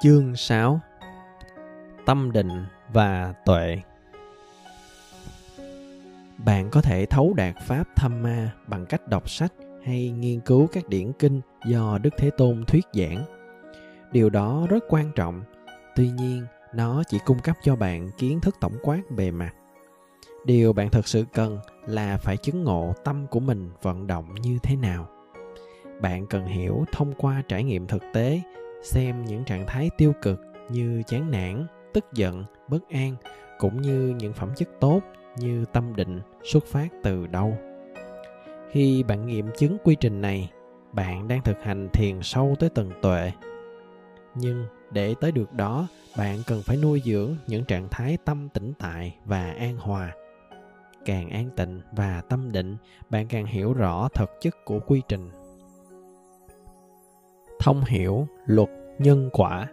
Chương 6 Tâm định và tuệ Bạn có thể thấu đạt Pháp Tham Ma bằng cách đọc sách hay nghiên cứu các điển kinh do Đức Thế Tôn thuyết giảng. Điều đó rất quan trọng, tuy nhiên nó chỉ cung cấp cho bạn kiến thức tổng quát bề mặt. Điều bạn thực sự cần là phải chứng ngộ tâm của mình vận động như thế nào. Bạn cần hiểu thông qua trải nghiệm thực tế xem những trạng thái tiêu cực như chán nản, tức giận, bất an, cũng như những phẩm chất tốt như tâm định, xuất phát từ đâu. Khi bạn nghiệm chứng quy trình này, bạn đang thực hành thiền sâu tới tầng tuệ. Nhưng để tới được đó, bạn cần phải nuôi dưỡng những trạng thái tâm tĩnh tại và an hòa. Càng an tịnh và tâm định, bạn càng hiểu rõ thực chất của quy trình thông hiểu luật nhân quả.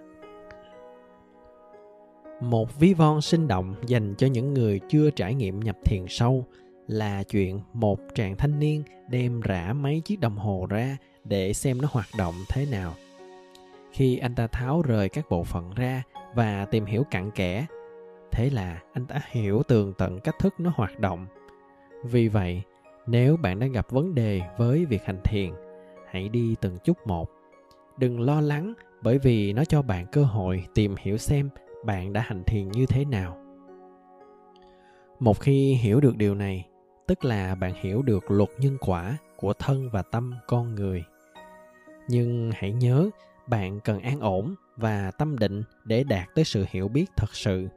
Một ví von sinh động dành cho những người chưa trải nghiệm nhập thiền sâu là chuyện một chàng thanh niên đem rã mấy chiếc đồng hồ ra để xem nó hoạt động thế nào. Khi anh ta tháo rời các bộ phận ra và tìm hiểu cặn kẽ, thế là anh ta hiểu tường tận cách thức nó hoạt động. Vì vậy, nếu bạn đang gặp vấn đề với việc hành thiền, hãy đi từng chút một đừng lo lắng, bởi vì nó cho bạn cơ hội tìm hiểu xem bạn đã hành thiền như thế nào. Một khi hiểu được điều này, tức là bạn hiểu được luật nhân quả của thân và tâm con người. Nhưng hãy nhớ, bạn cần an ổn và tâm định để đạt tới sự hiểu biết thật sự.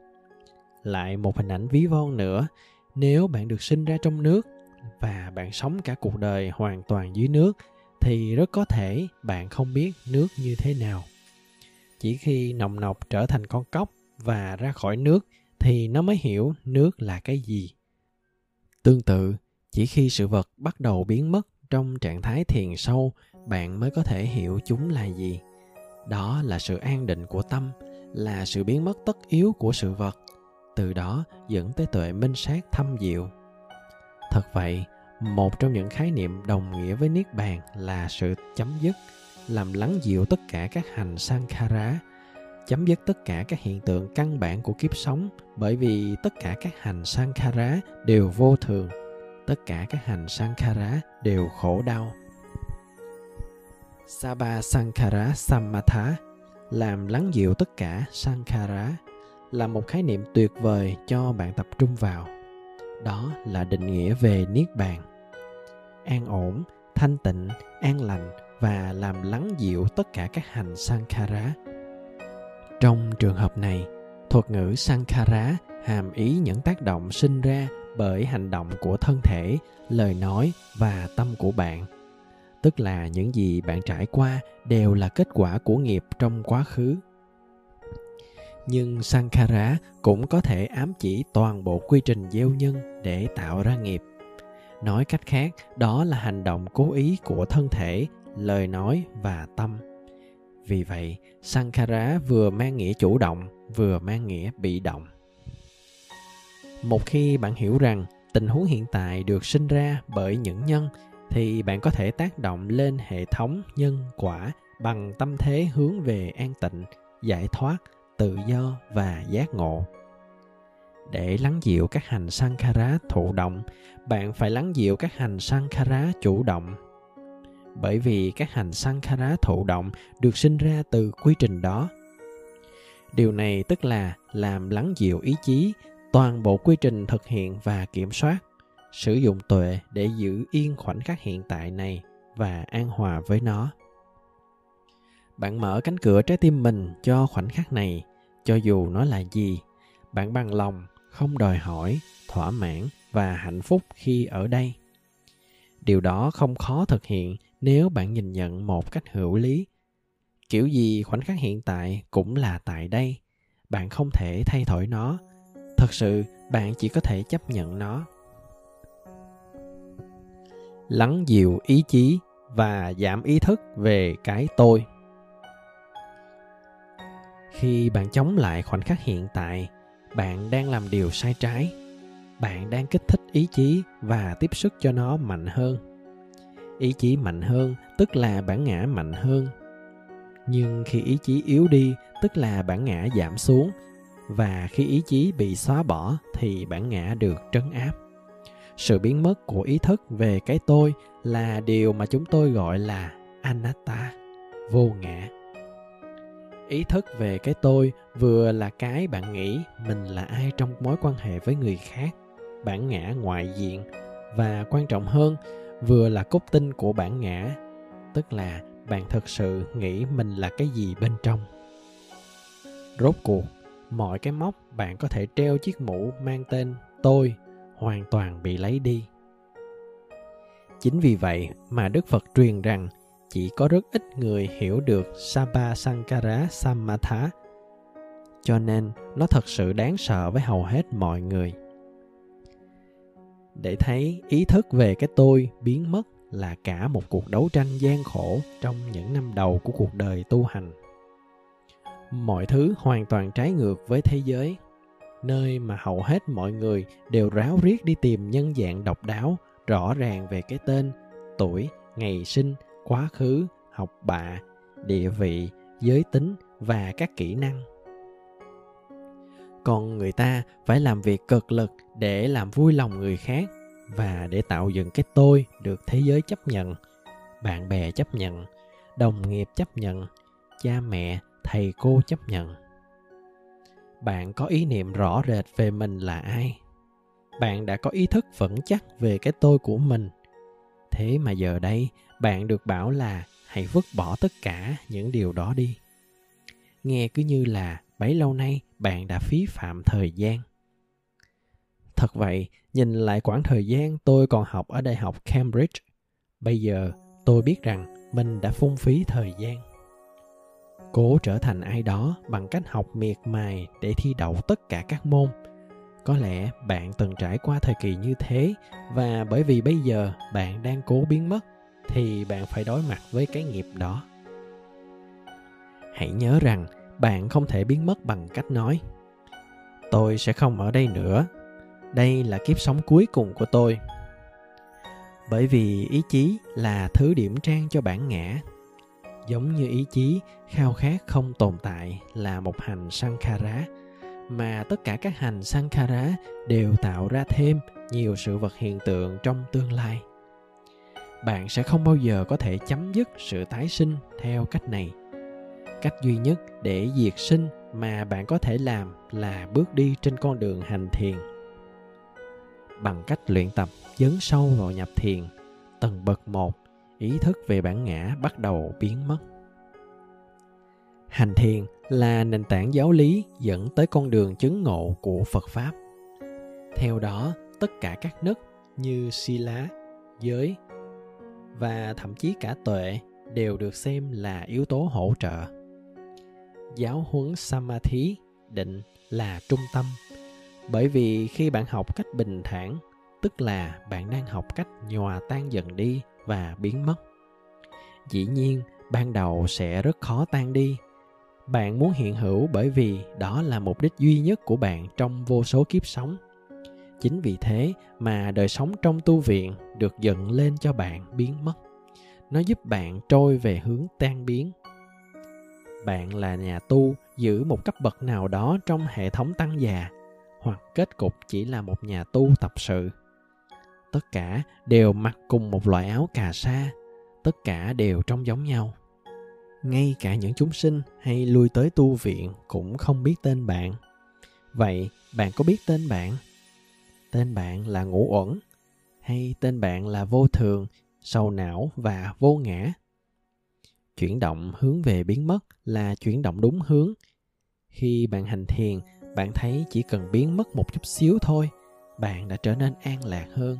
Lại một hình ảnh ví von nữa, nếu bạn được sinh ra trong nước và bạn sống cả cuộc đời hoàn toàn dưới nước thì rất có thể bạn không biết nước như thế nào. Chỉ khi nồng nọc trở thành con cóc và ra khỏi nước thì nó mới hiểu nước là cái gì. Tương tự, chỉ khi sự vật bắt đầu biến mất trong trạng thái thiền sâu, bạn mới có thể hiểu chúng là gì. Đó là sự an định của tâm, là sự biến mất tất yếu của sự vật, từ đó dẫn tới tuệ minh sát thâm diệu. Thật vậy một trong những khái niệm đồng nghĩa với niết bàn là sự chấm dứt, làm lắng dịu tất cả các hành sankhara chấm dứt tất cả các hiện tượng căn bản của kiếp sống, bởi vì tất cả các hành sankhara đều vô thường tất cả các hành sankhara đều khổ đau Sabha Sankhara Samatha, làm lắng dịu tất cả Sankhara là một khái niệm tuyệt vời cho bạn tập trung vào. Đó là định nghĩa về Niết Bàn. An ổn, thanh tịnh, an lành và làm lắng dịu tất cả các hành Sankhara. Trong trường hợp này, thuật ngữ Sankhara hàm ý những tác động sinh ra bởi hành động của thân thể, lời nói và tâm của bạn – tức là những gì bạn trải qua đều là kết quả của nghiệp trong quá khứ nhưng sankhara cũng có thể ám chỉ toàn bộ quy trình gieo nhân để tạo ra nghiệp. Nói cách khác, đó là hành động cố ý của thân thể, lời nói và tâm. Vì vậy sankhara vừa mang nghĩa chủ động, vừa mang nghĩa bị động. Một khi bạn hiểu rằng tình huống hiện tại được sinh ra bởi những nhân, thì bạn có thể tác động lên hệ thống nhân quả bằng tâm thế hướng về an tịnh, giải thoát tự do và giác ngộ. Để lắng dịu các hành sankhara thụ động, bạn phải lắng dịu các hành sankhara chủ động. Bởi vì các hành sankhara thụ động được sinh ra từ quy trình đó. Điều này tức là làm lắng dịu ý chí, toàn bộ quy trình thực hiện và kiểm soát, sử dụng tuệ để giữ yên khoảnh khắc hiện tại này và an hòa với nó. Bạn mở cánh cửa trái tim mình cho khoảnh khắc này cho dù nó là gì, bạn bằng lòng không đòi hỏi thỏa mãn và hạnh phúc khi ở đây. Điều đó không khó thực hiện nếu bạn nhìn nhận một cách hữu lý. Kiểu gì khoảnh khắc hiện tại cũng là tại đây, bạn không thể thay đổi nó. Thật sự, bạn chỉ có thể chấp nhận nó. Lắng dịu ý chí và giảm ý thức về cái tôi khi bạn chống lại khoảnh khắc hiện tại, bạn đang làm điều sai trái. Bạn đang kích thích ý chí và tiếp sức cho nó mạnh hơn. Ý chí mạnh hơn tức là bản ngã mạnh hơn. Nhưng khi ý chí yếu đi tức là bản ngã giảm xuống. Và khi ý chí bị xóa bỏ thì bản ngã được trấn áp. Sự biến mất của ý thức về cái tôi là điều mà chúng tôi gọi là anatta, vô ngã ý thức về cái tôi vừa là cái bạn nghĩ mình là ai trong mối quan hệ với người khác, bản ngã ngoại diện. Và quan trọng hơn, vừa là cốt tinh của bản ngã, tức là bạn thực sự nghĩ mình là cái gì bên trong. Rốt cuộc, mọi cái móc bạn có thể treo chiếc mũ mang tên tôi hoàn toàn bị lấy đi. Chính vì vậy mà đức phật truyền rằng chỉ có rất ít người hiểu được Sabha Sankara Samatha. Cho nên nó thật sự đáng sợ với hầu hết mọi người. Để thấy ý thức về cái tôi biến mất là cả một cuộc đấu tranh gian khổ trong những năm đầu của cuộc đời tu hành. Mọi thứ hoàn toàn trái ngược với thế giới, nơi mà hầu hết mọi người đều ráo riết đi tìm nhân dạng độc đáo, rõ ràng về cái tên, tuổi, ngày sinh quá khứ, học bạ địa vị, giới tính và các kỹ năng. Còn người ta phải làm việc cực lực để làm vui lòng người khác và để tạo dựng cái tôi được thế giới chấp nhận, bạn bè chấp nhận, đồng nghiệp chấp nhận, cha mẹ, thầy cô chấp nhận. Bạn có ý niệm rõ rệt về mình là ai? Bạn đã có ý thức vững chắc về cái tôi của mình. Thế mà giờ đây bạn được bảo là hãy vứt bỏ tất cả những điều đó đi. Nghe cứ như là bấy lâu nay bạn đã phí phạm thời gian. Thật vậy, nhìn lại quãng thời gian tôi còn học ở đại học cambridge, bây giờ tôi biết rằng mình đã phung phí thời gian. Cố trở thành ai đó bằng cách học miệt mài để thi đậu tất cả các môn. Có lẽ bạn từng trải qua thời kỳ như thế và bởi vì bây giờ bạn đang cố biến mất thì bạn phải đối mặt với cái nghiệp đó. Hãy nhớ rằng, bạn không thể biến mất bằng cách nói, tôi sẽ không ở đây nữa. Đây là kiếp sống cuối cùng của tôi. Bởi vì ý chí là thứ điểm trang cho bản ngã, giống như ý chí khao khát không tồn tại là một hành sankhara mà tất cả các hành sankhara đều tạo ra thêm nhiều sự vật hiện tượng trong tương lai bạn sẽ không bao giờ có thể chấm dứt sự tái sinh theo cách này. Cách duy nhất để diệt sinh mà bạn có thể làm là bước đi trên con đường hành thiền. Bằng cách luyện tập dấn sâu vào nhập thiền, tầng bậc một, ý thức về bản ngã bắt đầu biến mất. Hành thiền là nền tảng giáo lý dẫn tới con đường chứng ngộ của phật pháp. Theo đó, tất cả các nấc như si lá giới và thậm chí cả tuệ đều được xem là yếu tố hỗ trợ. Giáo huấn samadhi định là trung tâm, bởi vì khi bạn học cách bình thản, tức là bạn đang học cách nhòa tan dần đi và biến mất. Dĩ nhiên, ban đầu sẽ rất khó tan đi. Bạn muốn hiện hữu bởi vì đó là mục đích duy nhất của bạn trong vô số kiếp sống chính vì thế mà đời sống trong tu viện được dựng lên cho bạn biến mất. Nó giúp bạn trôi về hướng tan biến. Bạn là nhà tu, giữ một cấp bậc nào đó trong hệ thống tăng già, hoặc kết cục chỉ là một nhà tu tập sự. Tất cả đều mặc cùng một loại áo cà sa, tất cả đều trông giống nhau. Ngay cả những chúng sinh hay lui tới tu viện cũng không biết tên bạn. Vậy bạn có biết tên bạn? Tên bạn là ngũ uẩn hay tên bạn là vô thường, sầu não và vô ngã. Chuyển động hướng về biến mất là chuyển động đúng hướng. Khi bạn hành thiền, bạn thấy chỉ cần biến mất một chút xíu thôi, bạn đã trở nên an lạc hơn,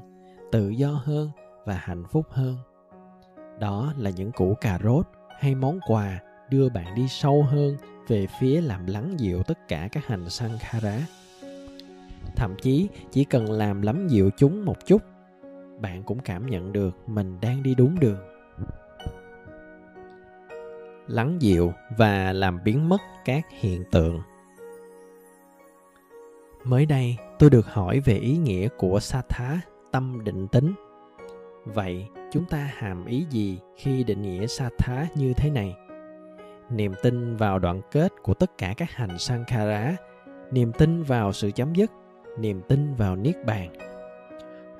tự do hơn và hạnh phúc hơn. Đó là những củ cà rốt hay món quà đưa bạn đi sâu hơn về phía làm lắng dịu tất cả các hành sankhara thậm chí chỉ cần làm lắm dịu chúng một chút, bạn cũng cảm nhận được mình đang đi đúng đường. Lắng dịu và làm biến mất các hiện tượng. Mới đây, tôi được hỏi về ý nghĩa của sa thá tâm định tính. Vậy, chúng ta hàm ý gì khi định nghĩa sa thá như thế này? Niềm tin vào đoạn kết của tất cả các hành sankhara niềm tin vào sự chấm dứt niềm tin vào niết bàn.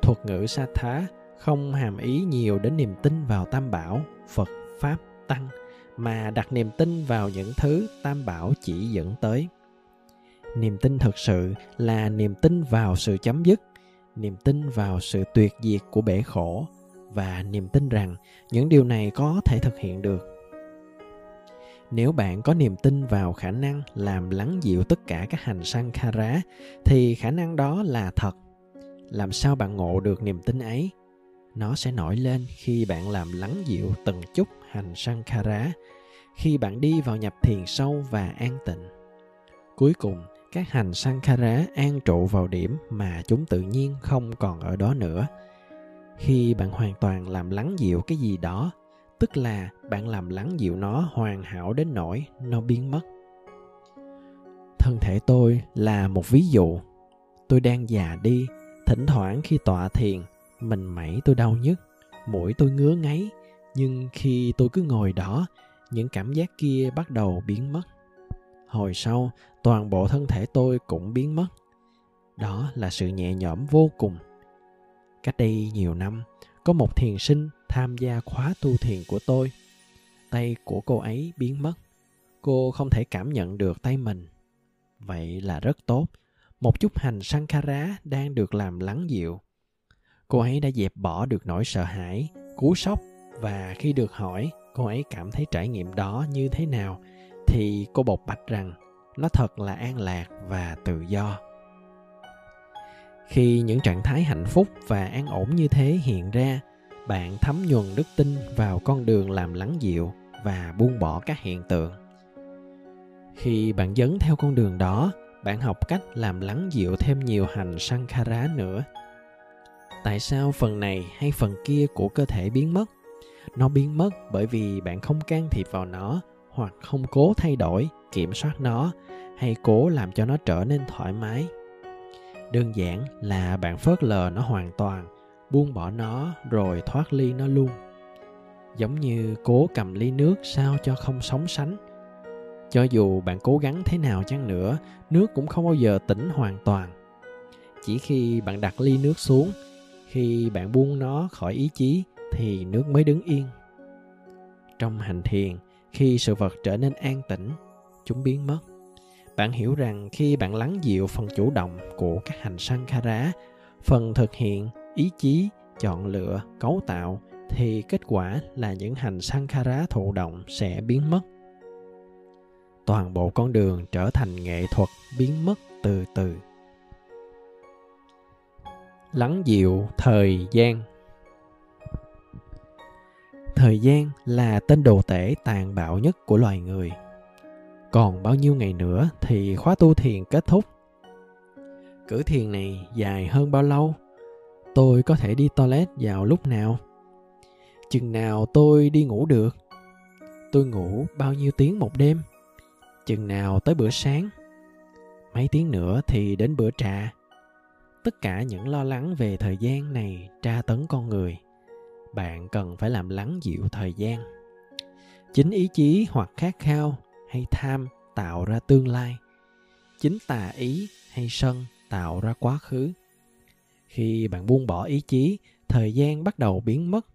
Thuật ngữ sa thá không hàm ý nhiều đến niềm tin vào tam bảo, phật, pháp, tăng, mà đặt niềm tin vào những thứ tam bảo chỉ dẫn tới. Niềm tin thực sự là niềm tin vào sự chấm dứt, niềm tin vào sự tuyệt diệt của bể khổ, và niềm tin rằng những điều này có thể thực hiện được nếu bạn có niềm tin vào khả năng làm lắng dịu tất cả các hành sankhara thì khả năng đó là thật. Làm sao bạn ngộ được niềm tin ấy? Nó sẽ nổi lên khi bạn làm lắng dịu từng chút hành sankhara khi bạn đi vào nhập thiền sâu và an tịnh. Cuối cùng, các hành sankhara an trụ vào điểm mà chúng tự nhiên không còn ở đó nữa. Khi bạn hoàn toàn làm lắng dịu cái gì đó tức là bạn làm lắng dịu nó, hoàn hảo đến nỗi nó biến mất. Thân thể tôi là một ví dụ. Tôi đang già đi, thỉnh thoảng khi tọa thiền, mình mẩy tôi đau nhức, mũi tôi ngứa ngáy. Nhưng khi tôi cứ ngồi đó, những cảm giác kia bắt đầu biến mất. Hồi sau, toàn bộ thân thể tôi cũng biến mất. Đó là sự nhẹ nhõm vô cùng. Cách đây nhiều năm, có một thiền sinh tham gia khóa tu thiền của tôi. Tay của cô ấy biến mất. Cô không thể cảm nhận được tay mình. Vậy là rất tốt. Một chút hành sankhara đang được làm lắng dịu. Cô ấy đã dẹp bỏ được nỗi sợ hãi, cú sốc, và khi được hỏi cô ấy cảm thấy trải nghiệm đó như thế nào, thì cô bộc bạch rằng nó thật là an lạc và tự do. Khi những trạng thái hạnh phúc và an ổn như thế hiện ra bạn thấm nhuần đức tin vào con đường làm lắng dịu và buông bỏ các hiện tượng. Khi bạn dấn theo con đường đó, bạn học cách làm lắng dịu thêm nhiều hành sankhara nữa. Tại sao phần này hay phần kia của cơ thể biến mất? Nó biến mất bởi vì bạn không can thiệp vào nó, hoặc không cố thay đổi, kiểm soát nó, hay cố làm cho nó trở nên thoải mái. Đơn giản là bạn phớt lờ nó hoàn toàn buông bỏ nó rồi thoát ly nó luôn. Giống như cố cầm ly nước sao cho không sóng sánh. Cho dù bạn cố gắng thế nào chăng nữa, nước cũng không bao giờ tỉnh hoàn toàn. Chỉ khi bạn đặt ly nước xuống, khi bạn buông nó khỏi ý chí thì nước mới đứng yên. Trong hành thiền, khi sự vật trở nên an tĩnh, chúng biến mất. Bạn hiểu rằng khi bạn lắng dịu phần chủ động của các hành sankhara phần thực hiện ý chí, chọn lựa, cấu tạo, thì kết quả là những hành sankhara thụ động sẽ biến mất. Toàn bộ con đường trở thành nghệ thuật biến mất từ từ. Lắng dịu thời gian. Thời gian là tên đồ tể tàn bạo nhất của loài người. Còn bao nhiêu ngày nữa thì khóa tu thiền kết thúc. Cử thiền này dài hơn bao lâu? Tôi có thể đi toilet vào lúc nào? Chừng nào tôi đi ngủ được? Tôi ngủ bao nhiêu tiếng một đêm? Chừng nào tới bữa sáng? Mấy tiếng nữa thì đến bữa trà. Tất cả những lo lắng về thời gian này tra tấn con người. Bạn cần phải làm lắng dịu thời gian. Chính ý chí hoặc khát khao hay tham tạo ra tương lai. Chính tà ý hay sân tạo ra quá khứ khi bạn buông bỏ ý chí thời gian bắt đầu biến mất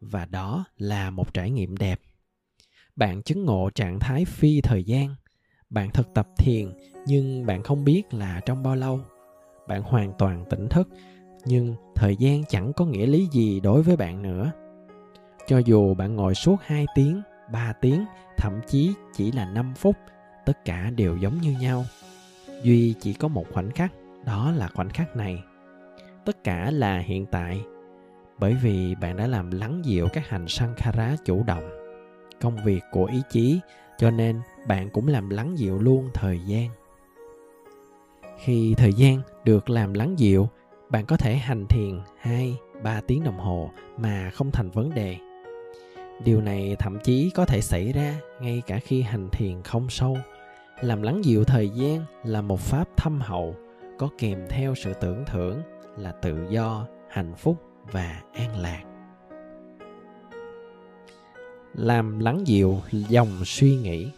và đó là một trải nghiệm đẹp bạn chứng ngộ trạng thái phi thời gian bạn thực tập thiền nhưng bạn không biết là trong bao lâu bạn hoàn toàn tỉnh thức nhưng thời gian chẳng có nghĩa lý gì đối với bạn nữa cho dù bạn ngồi suốt 2 tiếng, 3 tiếng, thậm chí chỉ là 5 phút, tất cả đều giống như nhau. Duy chỉ có một khoảnh khắc, đó là khoảnh khắc này. Tất cả là hiện tại, bởi vì bạn đã làm lắng dịu các hành sankhara chủ động. Công việc của ý chí, cho nên bạn cũng làm lắng dịu luôn thời gian. Khi thời gian được làm lắng dịu, bạn có thể hành thiền 2, 3 tiếng đồng hồ mà không thành vấn đề điều này thậm chí có thể xảy ra ngay cả khi hành thiền không sâu làm lắng dịu thời gian là một pháp thâm hậu có kèm theo sự tưởng thưởng là tự do, hạnh phúc và an lạc. Làm lắng dịu dòng suy nghĩ.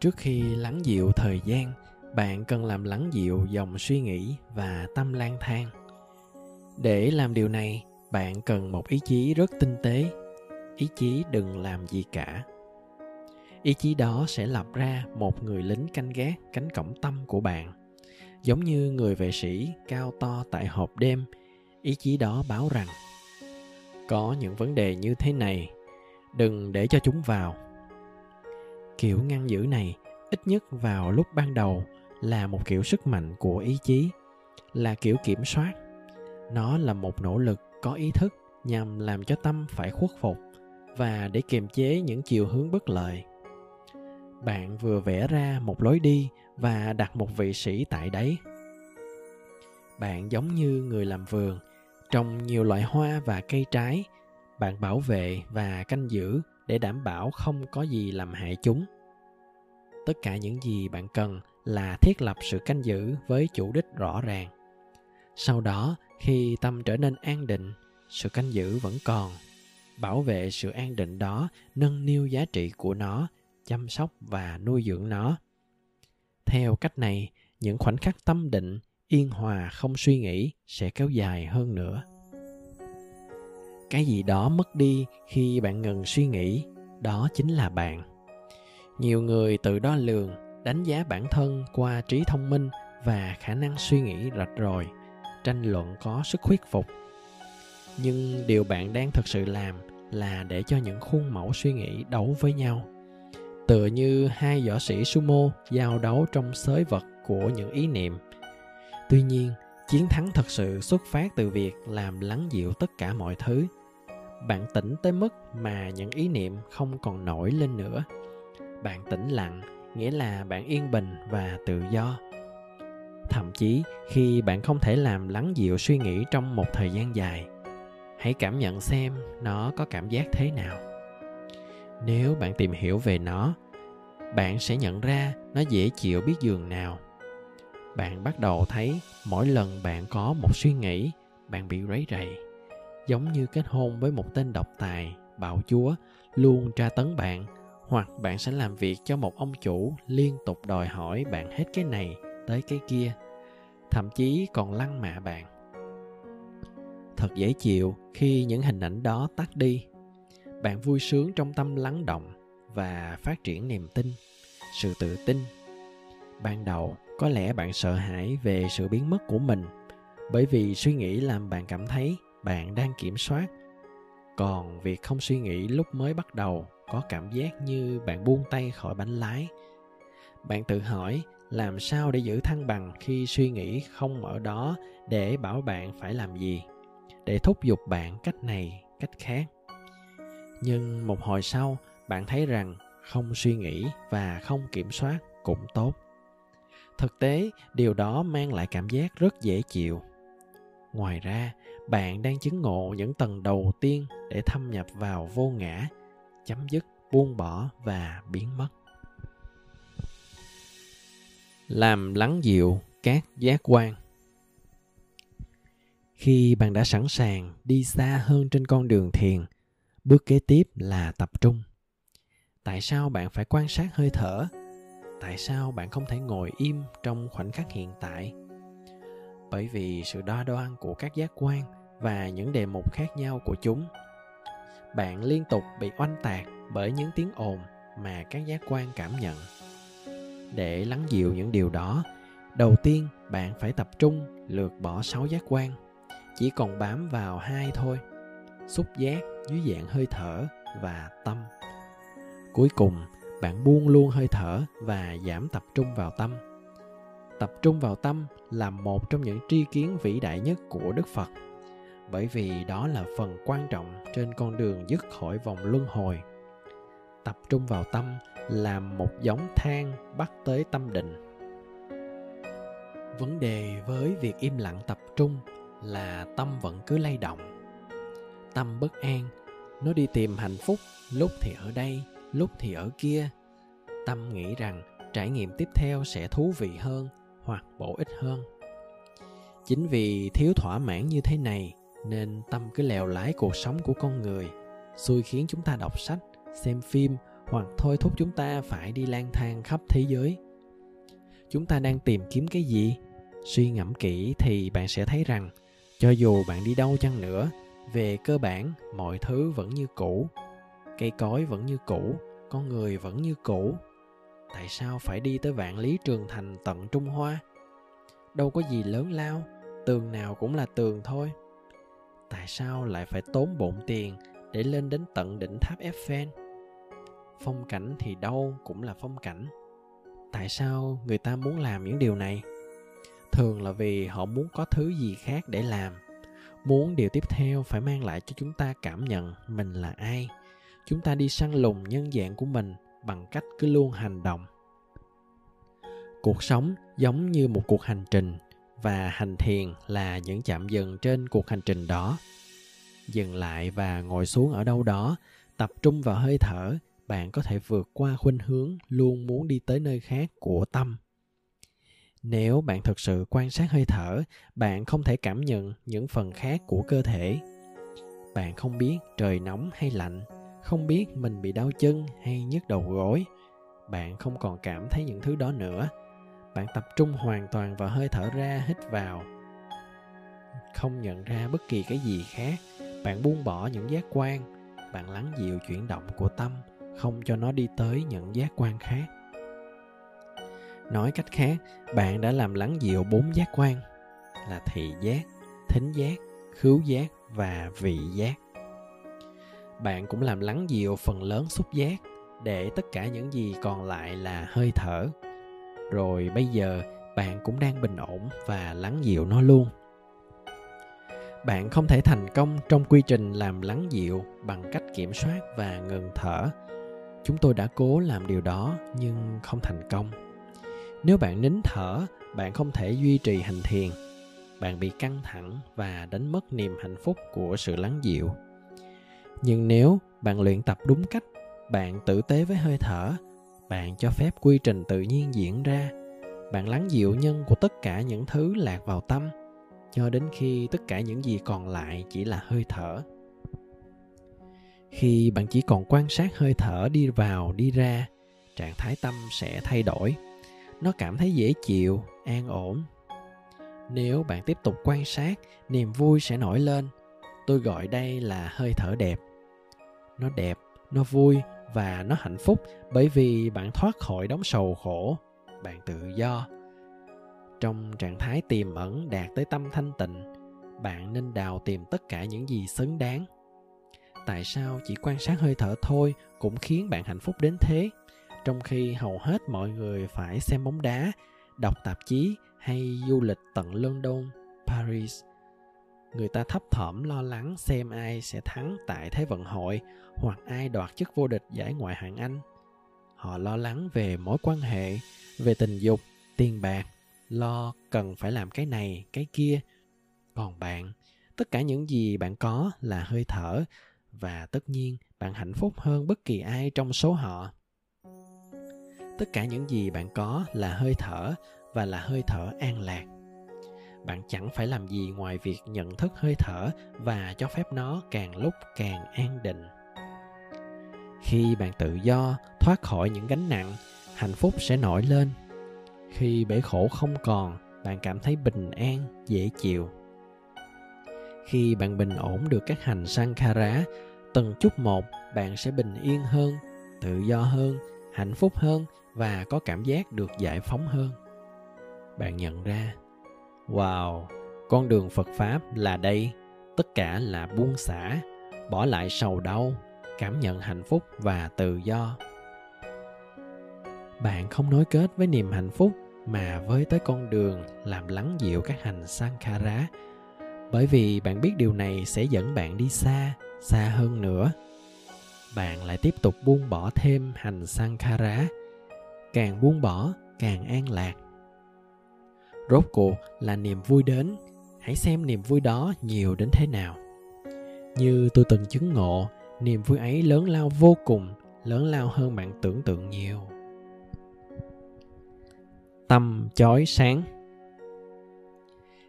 Trước khi lắng dịu thời gian, bạn cần làm lắng dịu dòng suy nghĩ và tâm lang thang. Để làm điều này, bạn cần một ý chí rất tinh tế. Ý chí đừng làm gì cả. Ý chí đó sẽ lập ra một người lính canh gác, cánh cổng tâm của bạn giống như người vệ sĩ cao to tại hộp đêm, ý chí đó báo rằng, có những vấn đề như thế này, đừng để cho chúng vào. Kiểu ngăn giữ này ít nhất vào lúc ban đầu là một kiểu sức mạnh của ý chí, là kiểu kiểm soát. Nó là một nỗ lực có ý thức nhằm làm cho tâm phải khuất phục và để kiềm chế những chiều hướng bất lợi bạn vừa vẽ ra một lối đi và đặt một vị sĩ tại đấy. Bạn giống như người làm vườn, trồng nhiều loại hoa và cây trái. Bạn bảo vệ và canh giữ để đảm bảo không có gì làm hại chúng. Tất cả những gì bạn cần là thiết lập sự canh giữ với chủ đích rõ ràng. Sau đó, khi tâm trở nên an định, sự canh giữ vẫn còn. Bảo vệ sự an định đó nâng niu giá trị của nó chăm sóc và nuôi dưỡng nó. Theo cách này, những khoảnh khắc tâm định, yên hòa, không suy nghĩ sẽ kéo dài hơn nữa. Cái gì đó mất đi khi bạn ngừng suy nghĩ, đó chính là bạn. Nhiều người tự đo lường, đánh giá bản thân qua trí thông minh và khả năng suy nghĩ rạch ròi, tranh luận có sức thuyết phục. Nhưng điều bạn đang thực sự làm là để cho những khuôn mẫu suy nghĩ đấu với nhau tựa như hai võ sĩ sumo giao đấu trong xới vật của những ý niệm. Tuy nhiên, chiến thắng thật sự xuất phát từ việc làm lắng dịu tất cả mọi thứ. Bạn tỉnh tới mức mà những ý niệm không còn nổi lên nữa. Bạn tĩnh lặng, nghĩa là bạn yên bình và tự do. Thậm chí, khi bạn không thể làm lắng dịu suy nghĩ trong một thời gian dài, hãy cảm nhận xem nó có cảm giác thế nào nếu bạn tìm hiểu về nó, bạn sẽ nhận ra nó dễ chịu biết giường nào. Bạn bắt đầu thấy mỗi lần bạn có một suy nghĩ, bạn bị rấy rầy, giống như kết hôn với một tên độc tài, bạo chúa, luôn tra tấn bạn, hoặc bạn sẽ làm việc cho một ông chủ liên tục đòi hỏi bạn hết cái này tới cái kia, thậm chí còn lăng mạ bạn. Thật dễ chịu khi những hình ảnh đó tắt đi bạn vui sướng trong tâm lắng động và phát triển niềm tin, sự tự tin. Ban đầu, có lẽ bạn sợ hãi về sự biến mất của mình bởi vì suy nghĩ làm bạn cảm thấy bạn đang kiểm soát. Còn việc không suy nghĩ lúc mới bắt đầu có cảm giác như bạn buông tay khỏi bánh lái. Bạn tự hỏi làm sao để giữ thăng bằng khi suy nghĩ không ở đó để bảo bạn phải làm gì, để thúc giục bạn cách này, cách khác nhưng một hồi sau, bạn thấy rằng không suy nghĩ và không kiểm soát cũng tốt. Thực tế, điều đó mang lại cảm giác rất dễ chịu. Ngoài ra, bạn đang chứng ngộ những tầng đầu tiên để thâm nhập vào vô ngã, chấm dứt buông bỏ và biến mất. Làm lắng dịu các giác quan. Khi bạn đã sẵn sàng đi xa hơn trên con đường thiền bước kế tiếp là tập trung. Tại sao bạn phải quan sát hơi thở? Tại sao bạn không thể ngồi im trong khoảnh khắc hiện tại? Bởi vì sự đo đoan của các giác quan và những đề mục khác nhau của chúng. Bạn liên tục bị oanh tạc bởi những tiếng ồn mà các giác quan cảm nhận. Để lắng dịu những điều đó, đầu tiên bạn phải tập trung lược bỏ sáu giác quan. Chỉ còn bám vào hai thôi. Xúc giác dưới dạng hơi thở và tâm. Cuối cùng, bạn buông luôn hơi thở và giảm tập trung vào tâm. Tập trung vào tâm là một trong những tri kiến vĩ đại nhất của đức phật, bởi vì đó là phần quan trọng trên con đường dứt khỏi vòng luân hồi. Tập trung vào tâm là một giống than bắt tới tâm định. Vấn đề với việc im lặng tập trung là tâm vẫn cứ lay động tâm bất an. Nó đi tìm hạnh phúc, lúc thì ở đây, lúc thì ở kia. Tâm nghĩ rằng trải nghiệm tiếp theo sẽ thú vị hơn hoặc bổ ích hơn. Chính vì thiếu thỏa mãn như thế này nên tâm cứ lèo lái cuộc sống của con người, xui khiến chúng ta đọc sách, xem phim hoặc thôi thúc chúng ta phải đi lang thang khắp thế giới. Chúng ta đang tìm kiếm cái gì? Suy ngẫm kỹ thì bạn sẽ thấy rằng, cho dù bạn đi đâu chăng nữa về cơ bản, mọi thứ vẫn như cũ. Cây cối vẫn như cũ, con người vẫn như cũ. Tại sao phải đi tới vạn lý trường thành tận trung hoa? Đâu có gì lớn lao, tường nào cũng là tường thôi. Tại sao lại phải tốn bộn tiền để lên đến tận đỉnh tháp eiffel? Phong cảnh thì đâu cũng là phong cảnh. Tại sao người ta muốn làm những điều này? Thường là vì họ muốn có thứ gì khác để làm muốn điều tiếp theo phải mang lại cho chúng ta cảm nhận mình là ai. Chúng ta đi săn lùng nhân dạng của mình bằng cách cứ luôn hành động. Cuộc sống giống như một cuộc hành trình và hành thiền là những chạm dừng trên cuộc hành trình đó. Dừng lại và ngồi xuống ở đâu đó, tập trung vào hơi thở, bạn có thể vượt qua khuynh hướng luôn muốn đi tới nơi khác của tâm nếu bạn thực sự quan sát hơi thở, bạn không thể cảm nhận những phần khác của cơ thể. Bạn không biết trời nóng hay lạnh, không biết mình bị đau chân hay nhức đầu gối. Bạn không còn cảm thấy những thứ đó nữa. Bạn tập trung hoàn toàn vào hơi thở ra hít vào. Không nhận ra bất kỳ cái gì khác, bạn buông bỏ những giác quan. Bạn lắng dịu chuyển động của tâm, không cho nó đi tới những giác quan khác nói cách khác, bạn đã làm lắng dịu bốn giác quan, là thị giác, thính giác, khứu giác và vị giác. Bạn cũng làm lắng dịu phần lớn xúc giác để tất cả những gì còn lại là hơi thở. Rồi bây giờ, bạn cũng đang bình ổn và lắng dịu nó luôn. Bạn không thể thành công trong quy trình làm lắng dịu bằng cách kiểm soát và ngừng thở. Chúng tôi đã cố làm điều đó nhưng không thành công nếu bạn nín thở, bạn không thể duy trì hành thiền. Bạn bị căng thẳng và đánh mất niềm hạnh phúc của sự lắng dịu. Nhưng nếu bạn luyện tập đúng cách, bạn tử tế với hơi thở, bạn cho phép quy trình tự nhiên diễn ra, bạn lắng dịu nhân của tất cả những thứ lạc vào tâm, cho đến khi tất cả những gì còn lại chỉ là hơi thở. Khi bạn chỉ còn quan sát hơi thở đi vào, đi ra, trạng thái tâm sẽ thay đổi nó cảm thấy dễ chịu, an ổn. Nếu bạn tiếp tục quan sát, niềm vui sẽ nổi lên. Tôi gọi đây là hơi thở đẹp. Nó đẹp, nó vui và nó hạnh phúc bởi vì bạn thoát khỏi đống sầu khổ. Bạn tự do. Trong trạng thái tiềm ẩn đạt tới tâm thanh tịnh, bạn nên đào tìm tất cả những gì xứng đáng. Tại sao chỉ quan sát hơi thở thôi cũng khiến bạn hạnh phúc đến thế? Trong khi hầu hết mọi người phải xem bóng đá, đọc tạp chí hay du lịch tận london, paris. Người ta thấp thỏm lo lắng xem ai sẽ thắng tại thế vận hội hoặc ai đoạt chức vô địch giải ngoại hạng anh. Họ lo lắng về mối quan hệ, về tình dục, tiền bạc, lo cần phải làm cái này, cái kia. Còn bạn, tất cả những gì bạn có là hơi thở và tất nhiên bạn hạnh phúc hơn bất kỳ ai trong số họ tất cả những gì bạn có là hơi thở và là hơi thở an lạc. Bạn chẳng phải làm gì ngoài việc nhận thức hơi thở và cho phép nó càng lúc càng an định. Khi bạn tự do, thoát khỏi những gánh nặng, hạnh phúc sẽ nổi lên. Khi bể khổ không còn, bạn cảm thấy bình an, dễ chịu. Khi bạn bình ổn được các hành sankhara từng chút một, bạn sẽ bình yên hơn, tự do hơn, hạnh phúc hơn và có cảm giác được giải phóng hơn. Bạn nhận ra, wow, con đường phật pháp là đây, tất cả là buông xả, bỏ lại sầu đau, cảm nhận hạnh phúc và tự do. Bạn không nối kết với niềm hạnh phúc mà với tới con đường làm lắng dịu các hành sankhara bởi vì bạn biết điều này sẽ dẫn bạn đi xa xa hơn nữa. Bạn lại tiếp tục buông bỏ thêm hành sankhara càng buông bỏ, càng an lạc. Rốt cuộc là niềm vui đến, hãy xem niềm vui đó nhiều đến thế nào. Như tôi từng chứng ngộ, niềm vui ấy lớn lao vô cùng, lớn lao hơn bạn tưởng tượng nhiều. Tâm chói sáng.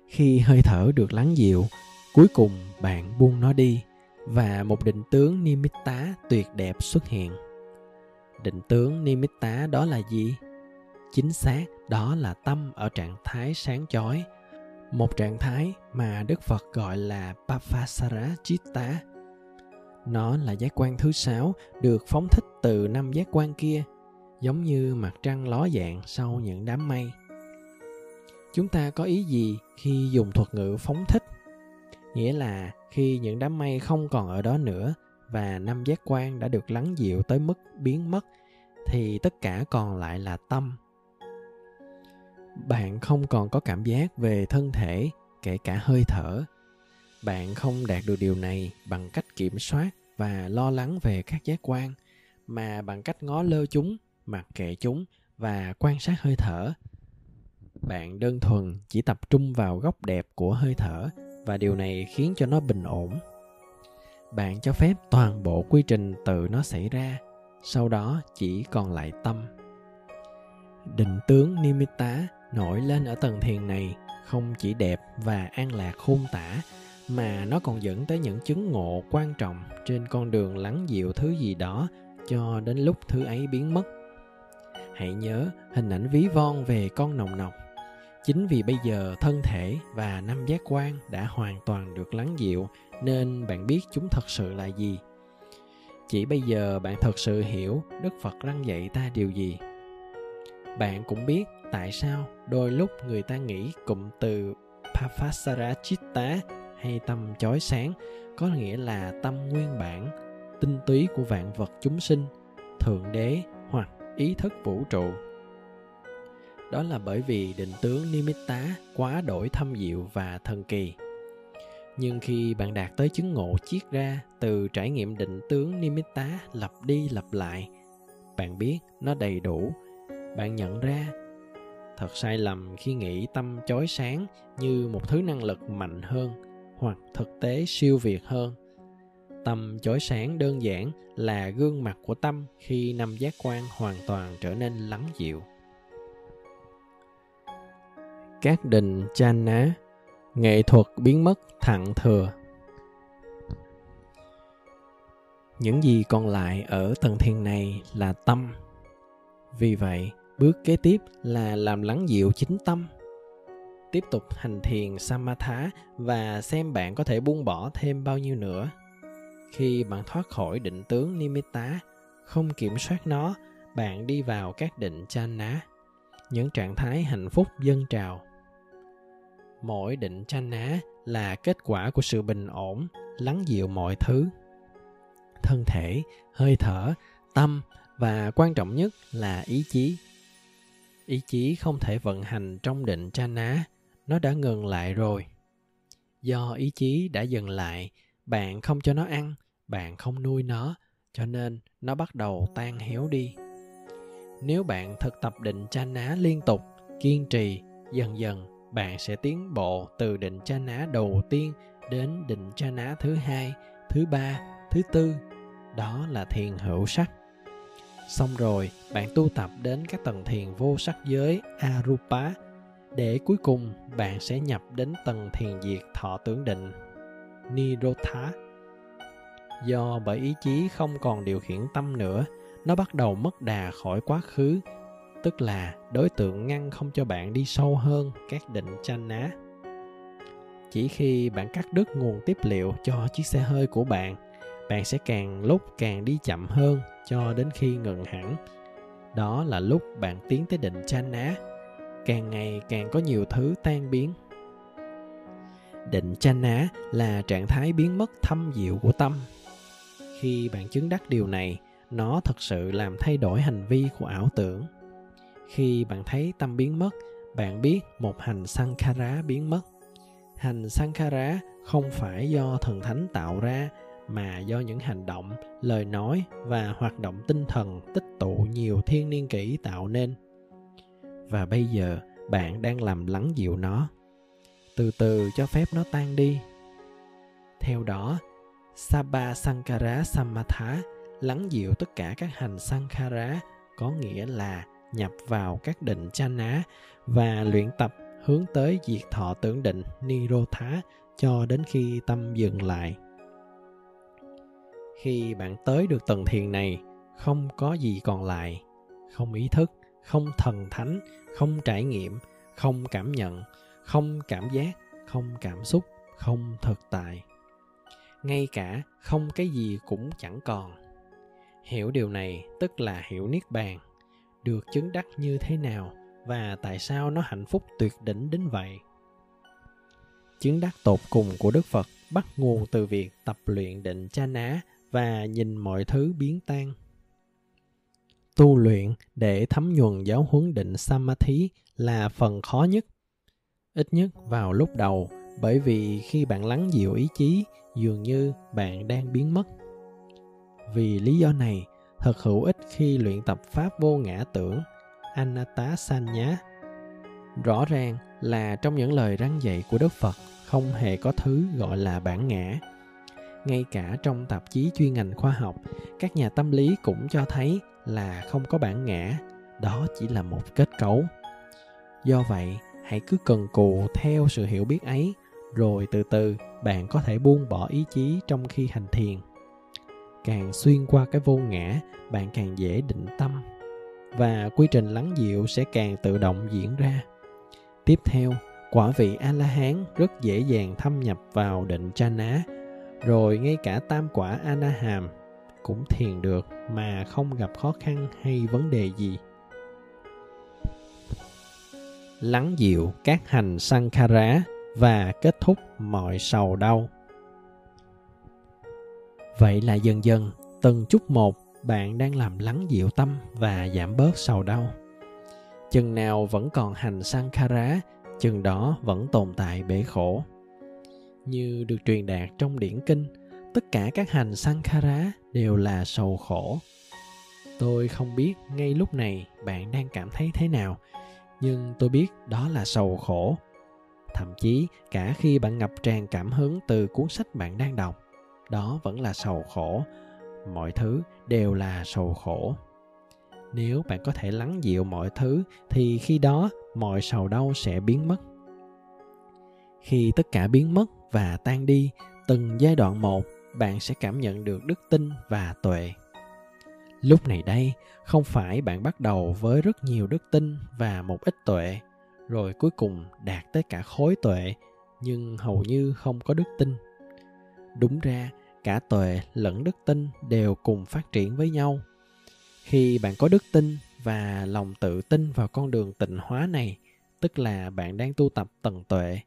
Khi hơi thở được lắng dịu, cuối cùng bạn buông nó đi và một định tướng nimitta tuyệt đẹp xuất hiện định tướng nimitta đó là gì? Chính xác, đó là tâm ở trạng thái sáng chói. Một trạng thái mà đức phật gọi là papasara chitta nó là giác quan thứ sáu, được phóng thích từ năm giác quan kia, giống như mặt trăng ló dạng sau những đám mây. Chúng ta có ý gì khi dùng thuật ngữ phóng thích? Nghĩa là khi những đám mây không còn ở đó nữa và năm giác quan đã được lắng dịu tới mức biến mất, thì tất cả còn lại là tâm. Bạn không còn có cảm giác về thân thể, kể cả hơi thở. Bạn không đạt được điều này bằng cách kiểm soát và lo lắng về các giác quan, mà bằng cách ngó lơ chúng, mặc kệ chúng và quan sát hơi thở. Bạn đơn thuần chỉ tập trung vào góc đẹp của hơi thở và điều này khiến cho nó bình ổn bạn cho phép toàn bộ quy trình tự nó xảy ra, sau đó chỉ còn lại tâm. Định tướng nimitta nổi lên ở tầng thiền này không chỉ đẹp và an lạc khôn tả, mà nó còn dẫn tới những chứng ngộ quan trọng trên con đường lắng dịu thứ gì đó cho đến lúc thứ ấy biến mất. Hãy nhớ hình ảnh ví von về con nồng nọc chính vì bây giờ thân thể và năm giác quan đã hoàn toàn được lắng dịu nên bạn biết chúng thật sự là gì chỉ bây giờ bạn thật sự hiểu đức phật răng dạy ta điều gì bạn cũng biết tại sao đôi lúc người ta nghĩ cụm từ Papasarachitta hay tâm chói sáng có nghĩa là tâm nguyên bản, tinh túy của vạn vật chúng sinh, thượng đế hoặc ý thức vũ trụ. Đó là bởi vì định tướng Nimitta quá đổi thâm diệu và thần kỳ. Nhưng khi bạn đạt tới chứng ngộ chiết ra từ trải nghiệm định tướng Nimitta lặp đi lặp lại, bạn biết nó đầy đủ. Bạn nhận ra thật sai lầm khi nghĩ tâm chói sáng như một thứ năng lực mạnh hơn hoặc thực tế siêu việt hơn tâm chói sáng đơn giản là gương mặt của tâm khi năm giác quan hoàn toàn trở nên lắng dịu các định chan ná, nghệ thuật biến mất thặng thừa những gì còn lại ở tầng thiền này là tâm. Vì vậy, bước kế tiếp là làm lắng dịu chính tâm. Tiếp tục hành thiền samatha và xem bạn có thể buông bỏ thêm bao nhiêu nữa. Khi bạn thoát khỏi định tướng nimitta, không kiểm soát nó, bạn đi vào các định chana những trạng thái hạnh phúc dân trào mỗi định chana là kết quả của sự bình ổn, lắng dịu mọi thứ. Thân thể, hơi thở, tâm và quan trọng nhất là ý chí. Ý chí không thể vận hành trong định chana nó đã ngừng lại rồi. Do ý chí đã dừng lại, bạn không cho nó ăn, bạn không nuôi nó, cho nên nó bắt đầu tan héo đi. Nếu bạn thực tập định chana liên tục, kiên trì, dần dần bạn sẽ tiến bộ từ định chana đầu tiên đến định chana thứ hai, thứ ba, thứ tư. Đó là thiền hữu sắc. Xong rồi, bạn tu tập đến các tầng thiền vô sắc giới arupa để cuối cùng bạn sẽ nhập đến tầng thiền diệt thọ tưởng định, nirodha. Do bởi ý chí không còn điều khiển tâm nữa, nó bắt đầu mất đà khỏi quá khứ tức là đối tượng ngăn không cho bạn đi sâu hơn các định chanh ná. Chỉ khi bạn cắt đứt nguồn tiếp liệu cho chiếc xe hơi của bạn bạn sẽ càng lúc càng đi chậm hơn cho đến khi ngừng hẳn. Đó là lúc bạn tiến tới định chanh ná. Càng ngày càng có nhiều thứ tan biến. Định chanh ná là trạng thái biến mất thâm diệu của tâm. Khi bạn chứng đắc điều này, nó thật sự làm thay đổi hành vi của ảo tưởng khi bạn thấy tâm biến mất, bạn biết một hành sankhara biến mất. Hành sankhara không phải do thần thánh tạo ra, mà do những hành động, lời nói và hoạt động tinh thần tích tụ nhiều thiên niên kỷ tạo nên. Và bây giờ, bạn đang làm lắng dịu nó. Từ từ cho phép nó tan đi. Theo đó, Sabha sankhara Samatha lắng dịu tất cả các hành sankhara có nghĩa là nhập vào các định chana và luyện tập hướng tới diệt thọ tưởng định Nirodha cho đến khi tâm dừng lại. khi bạn tới được tầng thiền này, không có gì còn lại. Không ý thức, không thần thánh, không trải nghiệm, không cảm nhận, không cảm giác, không cảm xúc, không thực tại. Ngay cả không cái gì cũng chẳng còn. Hiểu điều này tức là hiểu niết bàn được chứng đắc như thế nào và tại sao nó hạnh phúc tuyệt đỉnh đến vậy? Chứng đắc tột cùng của đức phật bắt nguồn từ việc tập luyện định cha ná và nhìn mọi thứ biến tan. Tu luyện để thấm nhuần giáo huấn định samadhi là phần khó nhất. Ít nhất vào lúc đầu, bởi vì khi bạn lắng dịu ý chí, dường như bạn đang biến mất. Vì lý do này thật hữu ích khi luyện tập pháp vô ngã tưởng anatta sanya rõ ràng là trong những lời răng dạy của đức phật, không hề có thứ gọi là bản ngã. Ngay cả trong tạp chí chuyên ngành khoa học, các nhà tâm lý cũng cho thấy là không có bản ngã, đó chỉ là một kết cấu. Do vậy, hãy cứ cần cù theo sự hiểu biết ấy, rồi từ từ bạn có thể buông bỏ ý chí trong khi hành thiền càng xuyên qua cái vô ngã, bạn càng dễ định tâm. Và quy trình lắng dịu sẽ càng tự động diễn ra. Tiếp theo, quả vị a la hán rất dễ dàng thâm nhập vào định cha ná, rồi ngay cả tam quả a na hàm cũng thiền được mà không gặp khó khăn hay vấn đề gì. Lắng dịu các hành sankhara và kết thúc mọi sầu đau vậy là dần dần, từng chút một, bạn đang làm lắng dịu tâm và giảm bớt sầu đau. Chừng nào vẫn còn hành sankhara chừng đó vẫn tồn tại bể khổ. Như được truyền đạt trong điển kinh, tất cả các hành sankhara đều là sầu khổ. Tôi không biết ngay lúc này bạn đang cảm thấy thế nào, nhưng tôi biết đó là sầu khổ. Thậm chí, cả khi bạn ngập tràn cảm hứng từ cuốn sách bạn đang đọc đó vẫn là sầu khổ. Mọi thứ đều là sầu khổ. Nếu bạn có thể lắng dịu mọi thứ, thì khi đó mọi sầu đau sẽ biến mất. Khi tất cả biến mất và tan đi, từng giai đoạn một, bạn sẽ cảm nhận được đức tin và tuệ. Lúc này đây, không phải bạn bắt đầu với rất nhiều đức tin và một ít tuệ, rồi cuối cùng đạt tới cả khối tuệ, nhưng hầu như không có đức tin. Đúng ra cả tuệ lẫn đức tin đều cùng phát triển với nhau. Khi bạn có đức tin và lòng tự tin vào con đường tịnh hóa này, tức là bạn đang tu tập tầng tuệ,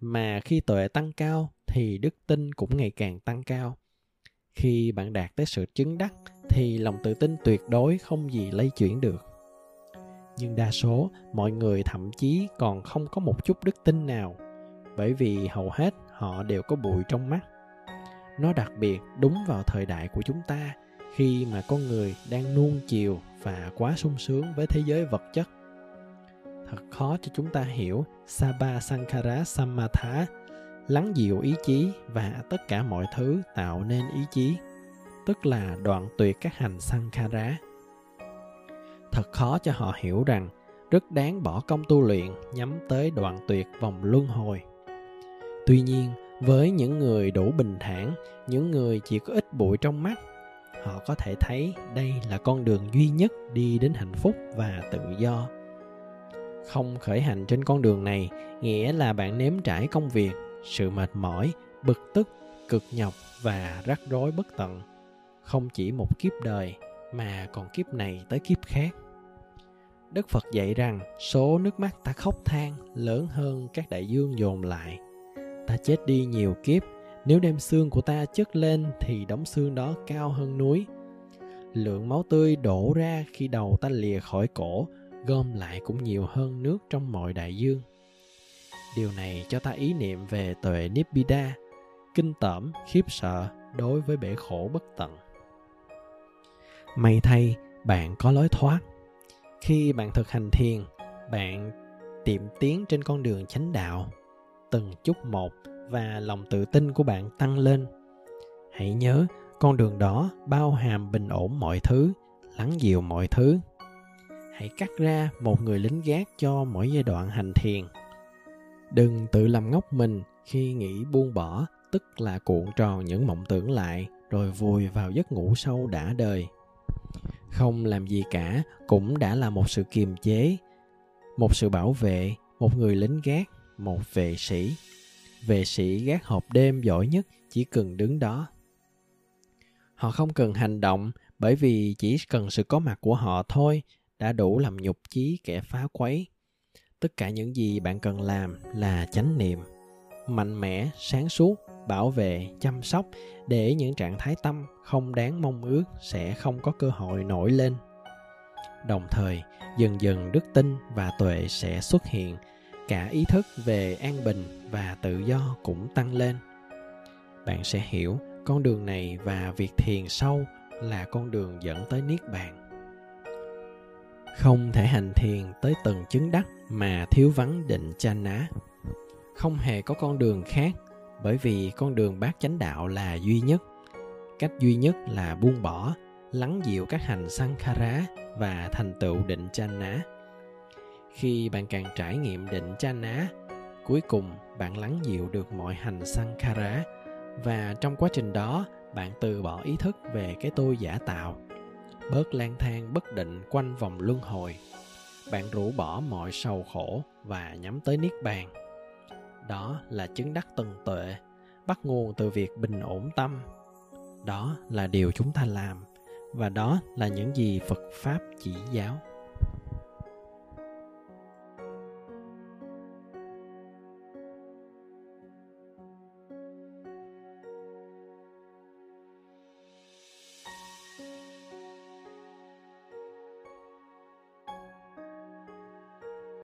mà khi tuệ tăng cao thì đức tin cũng ngày càng tăng cao. Khi bạn đạt tới sự chứng đắc thì lòng tự tin tuyệt đối không gì lây chuyển được. Nhưng đa số mọi người thậm chí còn không có một chút đức tin nào, bởi vì hầu hết họ đều có bụi trong mắt nó đặc biệt đúng vào thời đại của chúng ta, khi mà con người đang nuông chiều và quá sung sướng với thế giới vật chất. Thật khó cho chúng ta hiểu Sabha Sankara Samatha lắng dịu ý chí và tất cả mọi thứ tạo nên ý chí, tức là đoạn tuyệt các hành Sankara. Thật khó cho họ hiểu rằng rất đáng bỏ công tu luyện nhắm tới đoạn tuyệt vòng luân hồi. Tuy nhiên với những người đủ bình thản, những người chỉ có ít bụi trong mắt, họ có thể thấy đây là con đường duy nhất đi đến hạnh phúc và tự do. Không khởi hành trên con đường này nghĩa là bạn nếm trải công việc, sự mệt mỏi, bực tức, cực nhọc và rắc rối bất tận. Không chỉ một kiếp đời, mà còn kiếp này tới kiếp khác. Đức phật dạy rằng số nước mắt ta khóc than lớn hơn các đại dương dồn lại ta chết đi nhiều kiếp. Nếu đem xương của ta chất lên thì đống xương đó cao hơn núi. Lượng máu tươi đổ ra khi đầu ta lìa khỏi cổ, gom lại cũng nhiều hơn nước trong mọi đại dương. Điều này cho ta ý niệm về tuệ nibbida, kinh tởm, khiếp sợ đối với bể khổ bất tận. May thay, bạn có lối thoát. Khi bạn thực hành thiền, bạn tiệm tiến trên con đường chánh đạo từng chút một và lòng tự tin của bạn tăng lên. Hãy nhớ, con đường đó bao hàm bình ổn mọi thứ, lắng dịu mọi thứ. Hãy cắt ra một người lính gác cho mỗi giai đoạn hành thiền. Đừng tự làm ngốc mình khi nghĩ buông bỏ, tức là cuộn tròn những mộng tưởng lại, rồi vùi vào giấc ngủ sâu đã đời. Không làm gì cả cũng đã là một sự kiềm chế, một sự bảo vệ, một người lính gác một vệ sĩ. Vệ sĩ gác hộp đêm giỏi nhất, chỉ cần đứng đó. Họ không cần hành động, bởi vì chỉ cần sự có mặt của họ thôi, đã đủ làm nhục chí kẻ phá quấy. Tất cả những gì bạn cần làm là chánh niệm, mạnh mẽ, sáng suốt, bảo vệ, chăm sóc, để những trạng thái tâm không đáng mong ước sẽ không có cơ hội nổi lên. Đồng thời, dần dần đức tin và tuệ sẽ xuất hiện cả ý thức về an bình và tự do cũng tăng lên. Bạn sẽ hiểu con đường này và việc thiền sâu là con đường dẫn tới niết bàn. Không thể hành thiền tới tầng chứng đắc mà thiếu vắng định chanh ná. Không hề có con đường khác, bởi vì con đường bát chánh đạo là duy nhất. Cách duy nhất là buông bỏ, lắng dịu các hành sankhara và thành tựu định chanh ná khi bạn càng trải nghiệm định cha ná, cuối cùng bạn lắng dịu được mọi hành sankhara và trong quá trình đó, bạn từ bỏ ý thức về cái tôi giả tạo, bớt lang thang bất định quanh vòng luân hồi. Bạn rũ bỏ mọi sầu khổ và nhắm tới niết bàn. Đó là chứng đắc tần tuệ, bắt nguồn từ việc bình ổn tâm. Đó là điều chúng ta làm, và đó là những gì phật pháp chỉ giáo.